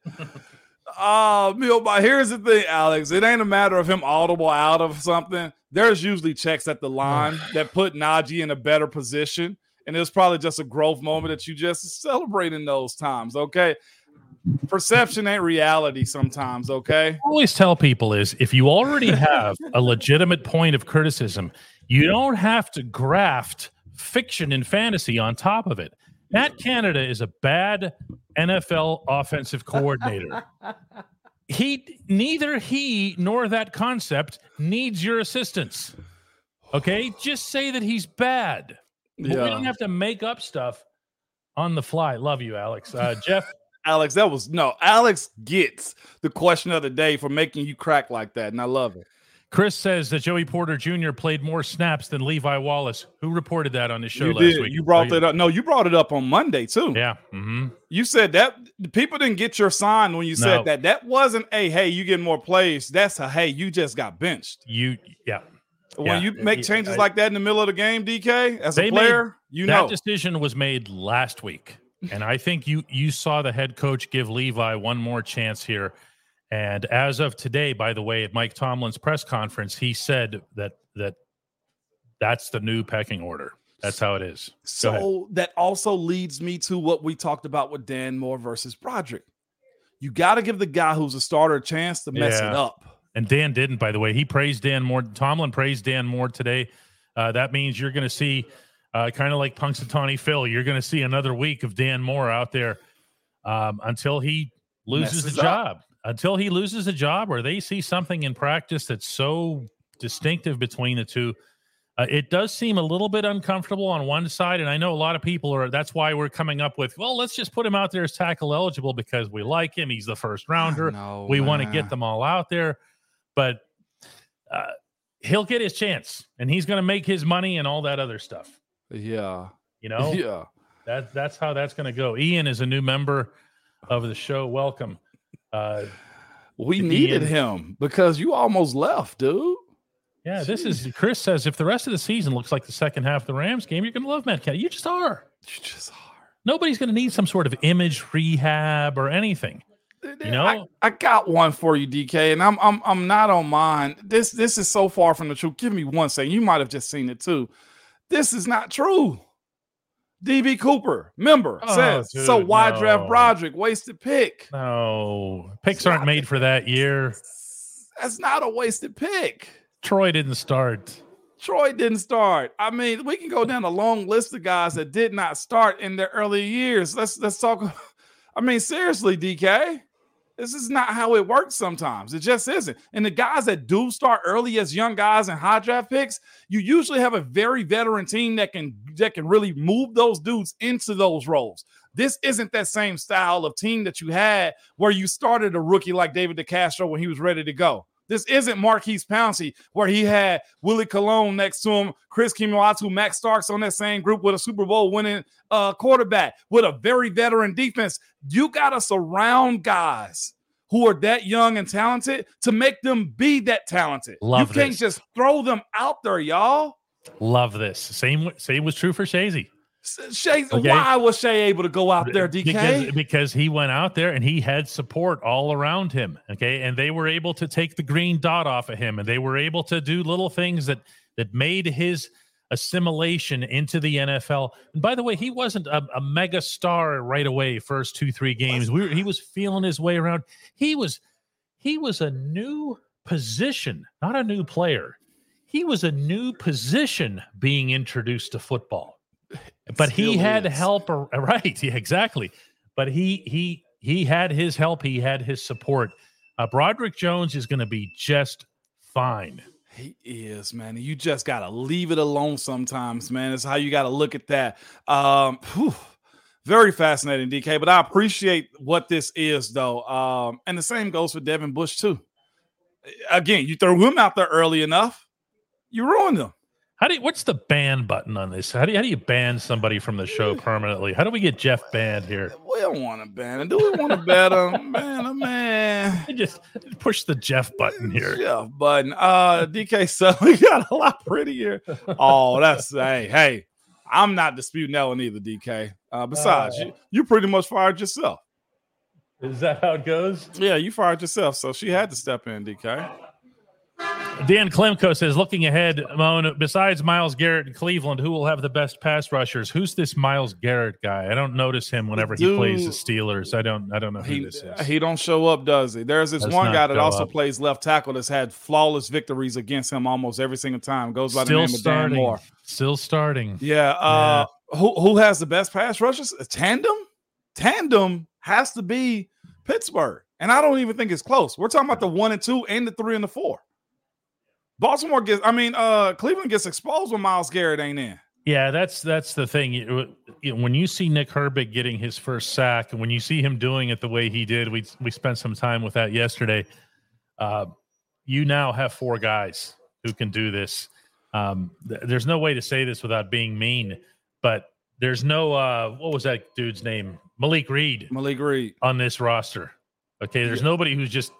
Uh, Mill, but here's the thing, Alex. It ain't a matter of him audible out of something. There's usually checks at the line (sighs) that put Najee in a better position. And it was probably just a growth moment that you just celebrating those times. Okay. Perception ain't reality sometimes. Okay. I always tell people is if you already (laughs) have a legitimate point of criticism, you don't have to graft fiction and fantasy on top of it. Matt Canada is a bad NFL offensive (laughs) coordinator. He neither he nor that concept needs your assistance. Okay, just say that he's bad. But We don't have to make up stuff on the fly. Love you, Alex. Uh, (laughs) Jeff, Alex, that was no. Alex gets the question of the day for making you crack like that. And I love it. Chris says that Joey Porter Jr. played more snaps than Levi Wallace. Who reported that on his show You last did. week? You brought that up. No, you brought it up on Monday too. Yeah. hmm You said that people didn't get your sign when you said No. that. That wasn't a hey, you get more plays. That's a hey, you just got benched. You, yeah. When Yeah. you make changes I- like that in the middle of the game, DK, as They a made player, you that decision was made last week, and I think you you saw the head coach give Levi one more chance here. And as of today, by the way, at Mike Tomlin's press conference, he said that that that's the new pecking order. That's how it is. So that also leads me to what we talked about with Dan Moore versus Broderick. You got to give the guy who's a starter a chance to mess Yeah. it up. And Dan didn't, by the way. He praised Dan Moore. Tomlin praised Dan Moore today. Uh, that means you're going to see, uh, kind of like Punxsutawney Phil, you're going to see another week of Dan Moore out there um, until he loses Messes the up. Until he loses a job or they see something in practice that's so distinctive between the two. Uh, it does seem a little bit uncomfortable on one side. And I know a lot of people are, that's why we're coming up with, well, let's just put him out there as tackle eligible because we like him. He's the first rounder No, we want to get them all out there but uh, he'll get his chance and he's going to make his money and all that other stuff Yeah. you know (laughs) Yeah. that that's how that's going to go ian is a new member of the show welcome uh We needed him because you almost left, dude. yeah this is chris says if the rest of the season looks like the second half of the rams game you're going to love matt Canada. you just are You just are. nobody's going to need some sort of image rehab or anything You know? I, I got one for you, DK, and I'm I'm I'm not on mine. This this is so far from the truth. Give me one second. You might have just seen it too. This is not true. DB Cooper, member, Oh, says so. dude, Why draft no. Broderick? Wasted pick. no picks aren't made for that year That's not a wasted pick. troy didn't start Troy didn't start. I mean, we can go down a long list of guys that did not start in their early years. Let's let's talk. (laughs) I mean, seriously, DK, this is not how it works sometimes. It just isn't. And the guys that do start early as young guys and high draft picks, you usually have a very veteran team that can that can really move those dudes into those roles. This isn't that same style of team that you had where you started a rookie like David DeCastro when he was ready to go. This isn't Maurkice Pouncey, where he had Willie Colon next to him, Chris Kemoeatu, Max Starks on that same group with a Super Bowl winning uh, quarterback with a very veteran defense. You got to surround guys who are that young and talented to make them be that talented. Love you can't this. just throw them out there, y'all. Love this. Same same was true for Shazy. Shay, Okay. why was Shay able to go out there, DK? Because because he went out there and he had support all around him. Okay. And they were able to take the green dot off of him and they were able to do little things that that made his assimilation into the NFL. And by the way, he wasn't a, a mega star right away. First two three games, we were, he was feeling his way around. He was he was a new position, not a new player. He was a new position being introduced to football. But he had is. help, (laughs) right? Yeah, exactly. But he he he had his help. He had his support. Uh, Broderick Jones is going to be just fine. He is, man. You just gotta leave it alone sometimes, man. It's how you gotta look at that. Um, whew. very fascinating, DK. But I appreciate what this is, though. Um, and the same goes for Devin Bush too. Again, you throw him out there early enough, you ruined him. How do you, what's the ban button on this? How do you, how do you ban somebody from the show permanently? How do we get Jeff banned here? We don't want to ban him. Do we want to ban him? (laughs) Man, oh, man. I just push the Jeff button here. Jeff button. Uh, DK, so (laughs) we got a lot prettier. Oh, that's hey, hey. I'm not disputing that one either, DK. Uh, besides, you, you pretty much fired yourself. Is that how it goes? Yeah, you fired yourself, so she had to step in, DK. Dan Klemko says, looking ahead, Moan, besides Myles Garrett and Cleveland, who will have the best pass rushers? Who's this Myles Garrett guy? I don't notice him whenever he plays the Steelers. I don't I don't know who He, this is. he don't show up, does he? There's this one guy that also up. plays left tackle that's had flawless victories against him almost every single time. Goes by the Still name of Dan starting. Moore. Still starting. Yeah. Uh, Who who has the best pass rushers? A tandem. Tandem has to be Pittsburgh, and I don't even think it's close. We're talking about the one and two, and the three and the four. Baltimore gets. I mean, uh, Cleveland gets exposed when Myles Garrett ain't in. Yeah, that's that's the thing. You- you when you see Nick Herbig getting his first sack, and when you see him doing it the way he did, we we spent some time with that yesterday. Uh, you now have four guys who can do this. Um, th- there's no way to say this without being mean, but there's no uh, what was that dude's name? Malik Reed Malik Reed. on this roster. Okay, there's nobody who's just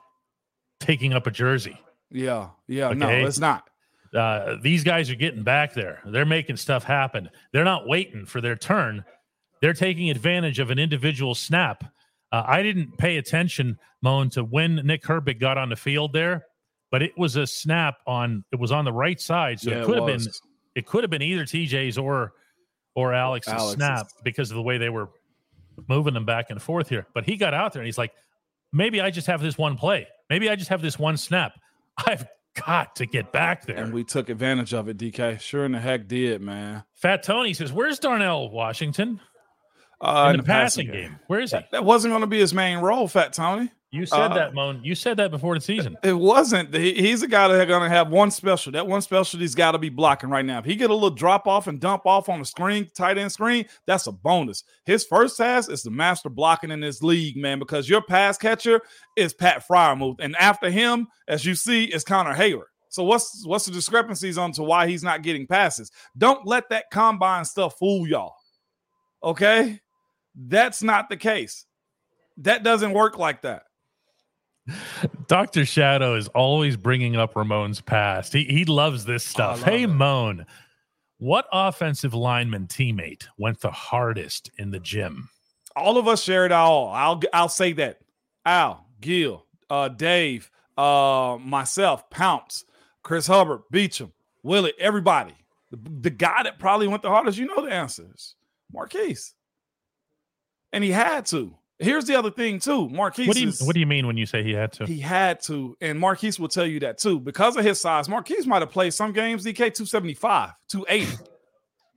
taking up a jersey. Yeah, yeah. No, it's not. uh, these guys are getting back there. They're making stuff happen. They're not waiting for their turn. They're taking advantage of an individual snap. Uh, I didn't pay attention, Moan, to when Nick Herbig got on the field there, but it was a snap on. It was on the right side, so Yeah, it it could have been. It could have been either TJ's or or Alex's, Alex's. snap because of the way they were moving them back and forth here. But he got out there and he's like, maybe I just have this one play. Maybe I just have this one snap. I've got to get back there. And we took advantage of it, DK. Sure in the heck did, man. Fat Tony says, "Where's Darnell Washington Uh, in the passing game? Where is he?" That, that wasn't going to be his main role, Fat Tony. You said Uh, that, Moan. You said that before the season. It wasn't. He, he's a guy that's going to have one special. That one specialty's got to be blocking right now. If he get a little drop off and dump off on the screen, tight end screen, that's a bonus. His first task is the master blocking in this league, man, because your pass catcher is Pat Freiermuth, and after him, as you see, is Connor Heyward. So what's what's the discrepancies on to why he's not getting passes? Don't let that combine stuff fool y'all. Okay, that's not the case. That doesn't work like that. Doctor Shadow is always bringing up Ramon's past. He he loves this stuff. love Hey, it. Moan, what offensive lineman teammate went the hardest in the gym? all of us shared it all. I'll I'll say that. Al, Gil, uh, Dave, uh, myself, Pounce, Chris Hubbard, Beachum, Willie, everybody. The, the guy that probably went the hardest, you know the answers. Maurkice. And he had to. Here's the other thing, too. Maurkice. What do you is- What do you mean when you say he had to? he had to, and Maurkice will tell you that too. Because of his size, Maurkice might have played some games DK 275, 280.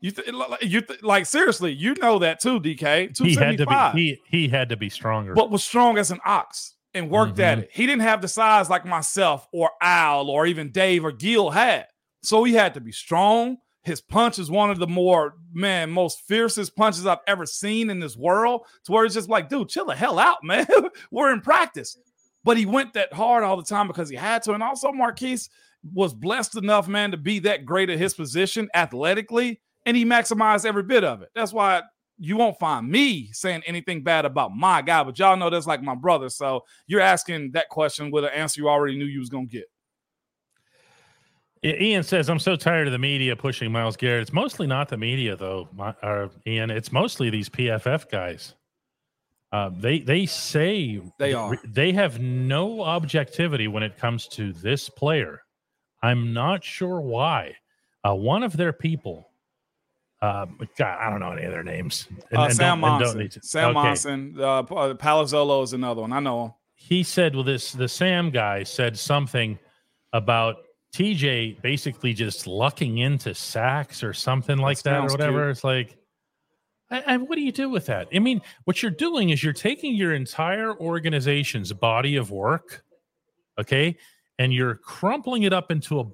You th- you th- like seriously, you know that too, DK. He 275. He he had to be stronger. but was strong as an ox and worked at Mhm. it. He didn't have the size like myself or Al or even Dave or Gil had. So he had to be strong. His punch is one of the more, man, most fiercest punches I've ever seen in this world. To where it's just like, dude, chill the hell out, (laughs) man. We're in practice. But he went that hard all the time because he had to. And also, Maurkice was blessed enough, man, to be that great at his position athletically, and he maximized every bit of it. That's why you won't find me saying anything bad about my guy, but y'all know that's like my brother. So you're asking that question with an answer you already knew you was gonna get. Ian says, "I'm so tired of the media pushing Myles Garrett. It's mostly not the media, though, my, uh, Ian. It's mostly these PFF guys. Uh, they they say They are. they have no objectivity when it comes to this player. I'm not sure why. uh, one of their people. Uh, God, I don't know any of their names. And- Uh, and Sam Monson. Sam Okay. Monson. Uh, uh, Palazzolo is another one. I know him. he said well this the sam guy said something about tj basically just lucking into sacks or something like that, or whatever cute. it's like I, I, what do you do with that i mean what you're doing is you're taking your entire organization's body of work okay and you're crumpling it up into a,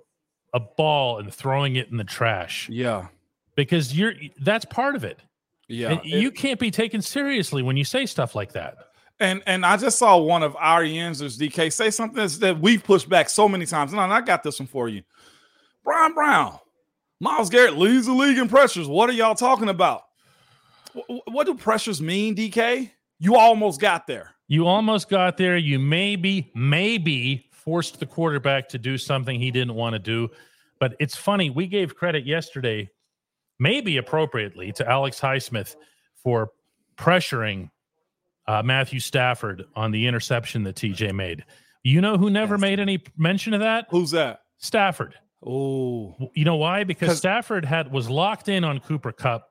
a ball and throwing it in the trash Yeah. because you're that's part of it Yeah. and you can't be taken seriously when you say stuff like that And and I just saw one of our Yinzers, DK, say something that we've pushed back so many times. And I got this one for you. Brian Brown, Myles Garrett leads the league in pressures. What are y'all talking about? Wh- What do pressures mean, DK? You almost got there. You almost got there. You maybe, maybe forced the quarterback to do something he didn't want to do. But it's funny. We gave credit yesterday, maybe appropriately, to Alex Highsmith for pressuring uh, Matthew Stafford on the interception that TJ made. You know who never made any mention of that? Who's that? Stafford. Oh, You know why? Because Stafford had was locked in on Cooper Kupp.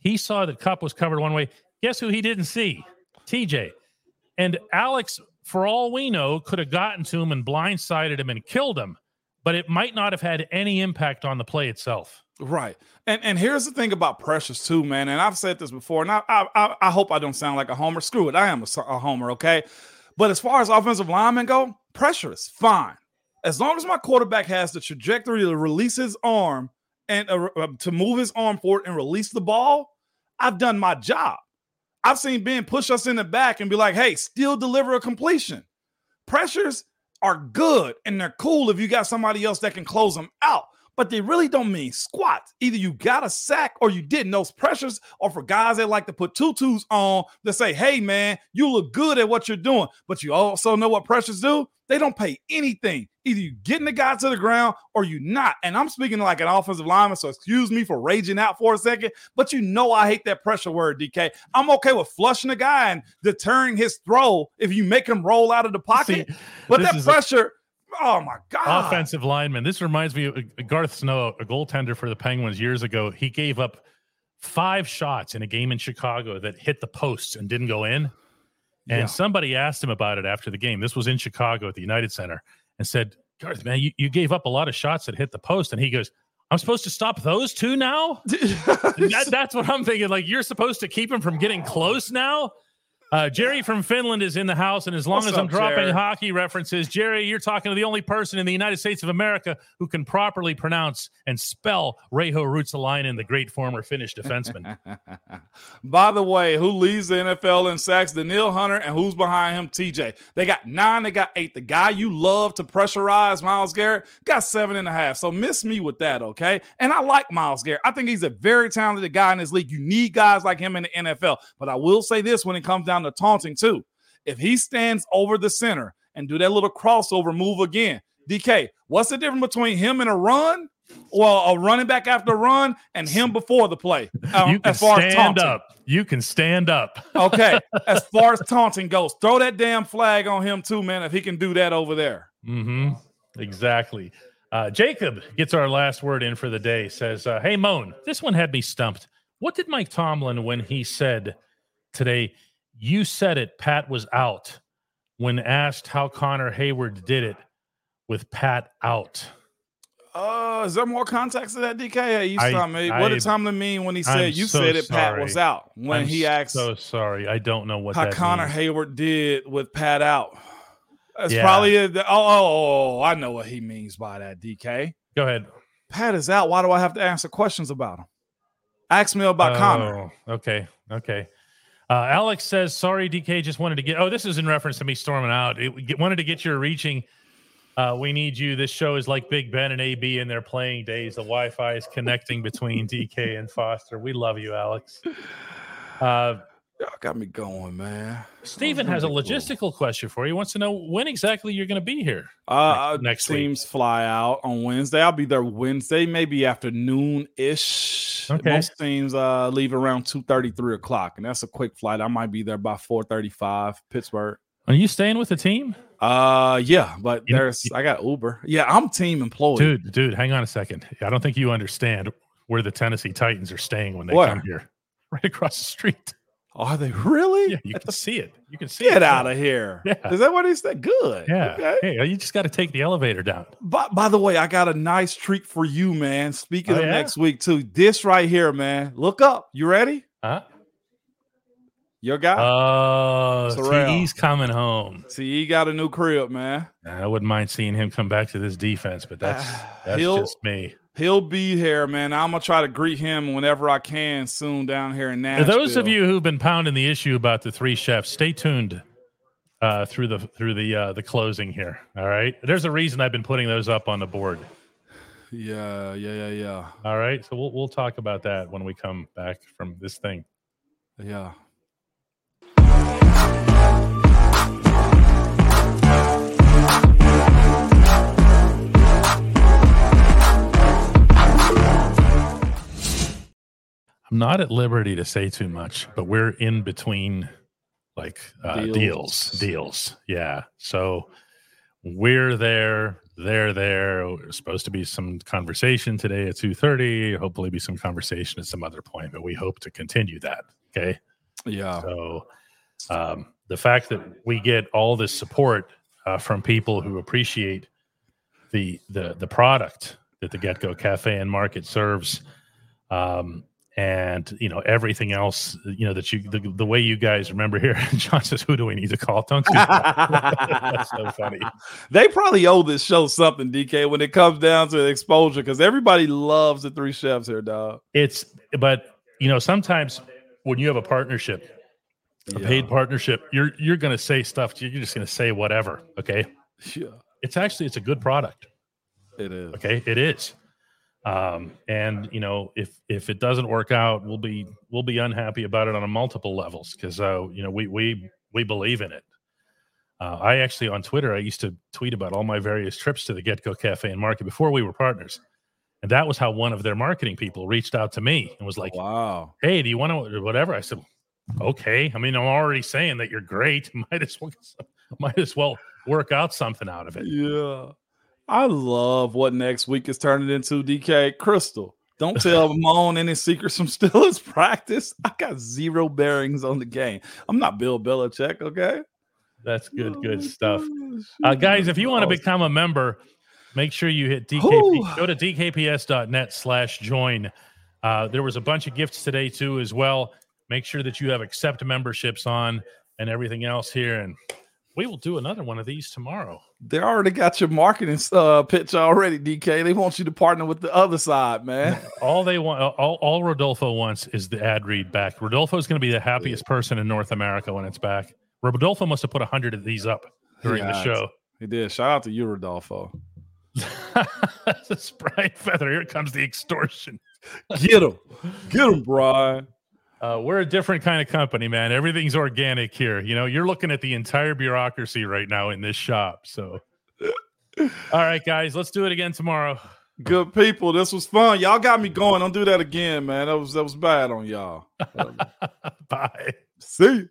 He saw that Kupp was covered one way. Guess who he didn't see? TJ. And Alex, for all we know, could have gotten to him and blindsided him and killed him, but it might not have had any impact on the play itself. Right. And and here's the thing about pressures too, man. And I've said this before, and I I, I, hope I don't sound like a homer. Screw it, I am a homer, okay. But as far as offensive linemen go, pressure is fine as long as my quarterback has the trajectory to release his arm and uh, uh, to move his arm forward and release the ball. I've done my job. I've seen Ben push us in the back and be like, "Hey, still deliver a completion." Pressures are good and they're cool if you got somebody else that can close them out but they really don't mean squat. Either you got a sack or you didn't. Those pressures are for guys that like to put tutus on that say, hey, man, you look good at what you're doing. But you also know what pressures do? They don't pay anything. Either you getting the guy to the ground or you not. And I'm speaking like an offensive lineman, so excuse me for raging out for a second. But you know I hate that pressure word, DK. I'm okay with flushing a guy and deterring his throw if you make him roll out of the pocket. See, but that that is a- pressure, oh my God. offensive lineman. This reminds me of uh, Garth Snow, a goaltender for the Penguins years ago. He gave up five shots in a game in Chicago that hit the posts and didn't go in. And Yeah. somebody asked him about it after the game. This was in Chicago at the United Center and said, Garth, man, you, you gave up a lot of shots that hit the post. And he goes, I'm supposed to stop those two now? (laughs) that, that's what I'm thinking. Like, you're supposed to keep him from getting close now? Uh, Jerry from Finland is in the house, and as long What's as I'm dropping Jerry? hockey references, Jerry, you're talking to the only person in the United States of America who can properly pronounce and spell Reijo Ruotsalainen, the great former Finnish defenseman. (laughs) By the way, who leads the NFL in sacks? Danielle Hunter, and who's behind him? TJ. They got nine, they got eight. The guy you love to pressurize, Myles Garrett, got seven and a half. So miss me with that, okay? And I like Myles Garrett. I think he's a very talented guy in this league. You need guys like him in the NFL. But I will say this when it comes down to taunting, too. If he stands over the center and do that little crossover move again, DK, what's the difference between him and a run? Well, a running back after a run and him before the play. um, you can as far as stand taunting. up. You can stand up. (laughs) Okay, as far as taunting goes, throw that damn flag on him too, man. If he can do that over there. Mm-hmm. Exactly. Uh, Jacob gets our last word in for the day. Says, uh, "Hey Moan, this one had me stumped. What did Mike Tomlin when he said today? You said it. Pat was out when asked how Connor Heyward did it with Pat out. Uh, is there more context to that, DK? Hey, you I- stop me. What did I- Tomlin mean when he I'm said you so said it? Pat was out when I'm he asked So sorry, I don't know what how Connor means. Heyward did with Pat out. That's Yeah. probably a, oh, oh, oh, I know what he means by that, DK. Go ahead. Pat is out. Why do I have to answer questions about him? Ask me about Connor. Oh, Okay. Okay. Uh, Alex says, sorry, DK just wanted to get. Oh, this is in reference to me storming out. It, wanted to get your reaching. Uh, we need you. This show is like Big Ben and AB in their playing days. The Wi Fi is connecting between DK and Foster. We love you, Alex. Uh, Y'all got me going, man. Steven has a logistical question for you. He wants to know when exactly you're going to be here. Uh, next next week. teams fly out on Wednesday. I'll be there Wednesday, maybe afternoon ish. Okay. Most teams uh, leave around two thirty, three o'clock, and that's a quick flight. I might be there by four thirty-five. Pittsburgh. Are you staying with the team? Uh, yeah, but You know- there's I got Uber. Yeah, I'm team employee. Dude, dude, hang on a second. I don't think you understand where the Tennessee Titans are staying when they Where? come here. (laughs) Right across the street. Are they really? Yeah, you can see it. You can see Get it. out of here. Yeah. Is that what he said? Good. Yeah. Okay. Hey, you just got to take the elevator down. By, by the way, I got a nice treat for you, man. Speaking Oh, of yeah? next week, too. This right here, man. Look up. You ready? Huh? Your guy? Oh, Terrell. he's coming home. See, he got a new crib, man. I wouldn't mind seeing him come back to this defense, but that's that's He'll- just me. He'll be here, man. I'm gonna try to greet him whenever I can soon down here in Nashville. For those of you who've been pounding the issue about the three chefs, stay tuned uh, through the through the uh, the closing here. All right, there's a reason I've been putting those up on the board. Yeah, yeah, yeah, yeah. All right, so we'll we'll talk about that when we come back from this thing. Yeah. I'm not at liberty to say too much, but we're in between like uh, deals. Deals. deals, Yeah. So we're there. They're there. There's supposed to be some conversation today at two thirty. Hopefully, be some conversation at some other point, but we hope to continue that. Okay. Yeah. So um, the fact that we get all this support uh, from people who appreciate the the the product that the Get Go Cafe and Market serves, um, and you know everything else, you know that you the, the way you guys remember here. (laughs) John says, "Who do we need to call?" Do. (laughs) That's so funny. they probably owe this show something, DK, when it comes down to exposure, because everybody loves the three chefs here, dog. It's but you know sometimes when you have a partnership, a Yeah. paid partnership, you're you're going to say stuff. You're just going to say whatever. Okay. Yeah, It's actually it's a good product. It is. Okay, it is. Um, and you know, if if it doesn't work out, we'll be we'll be unhappy about it on a multiple levels because uh, you know we we we believe in it. Uh, I actually on Twitter I used to tweet about all my various trips to the Get Go Cafe and Market before we were partners, and that was how one of their marketing people reached out to me and was like, Wow. "Hey, do you want to whatever?" I said, "Okay." I mean, I'm already saying that you're great. (laughs) Might as well might as well work out something out of it. yeah. I love what next week is turning into, DK. Crystal, don't tell (laughs) Moan any secrets from (laughs) Steelers practice. I got zero bearings on the game. I'm not Bill Belichick, okay? That's good, good stuff. Uh, guys, if you want to become a member, make sure you hit DKP. Whew. Go to dkps.net slash join. Uh, there was a bunch of gifts today too, as well. Make sure that you have accept memberships on and everything else here, and we will do another one of these tomorrow. They already got your marketing uh, pitch already, DK. They want you to partner with the other side, man. (laughs) All they want, all, all Rodolfo wants is the ad read back. Rodolfo is going to be the happiest person in North America when it's back. Rodolfo must have put a hundred of these up during the show. He did. Shout out to you, Rodolfo. (laughs) That's Brian Feather. Here comes the extortion. Get him. Get him, Brian. Uh, we're a different kind of company, man. Everything's organic here. You know, you're looking at the entire bureaucracy right now in this shop. So, (laughs) all right, guys, let's do it again tomorrow. Good people. This was fun. Y'all got me going. Don't do that again, man. That was that was bad on y'all. (laughs) Bye. See you.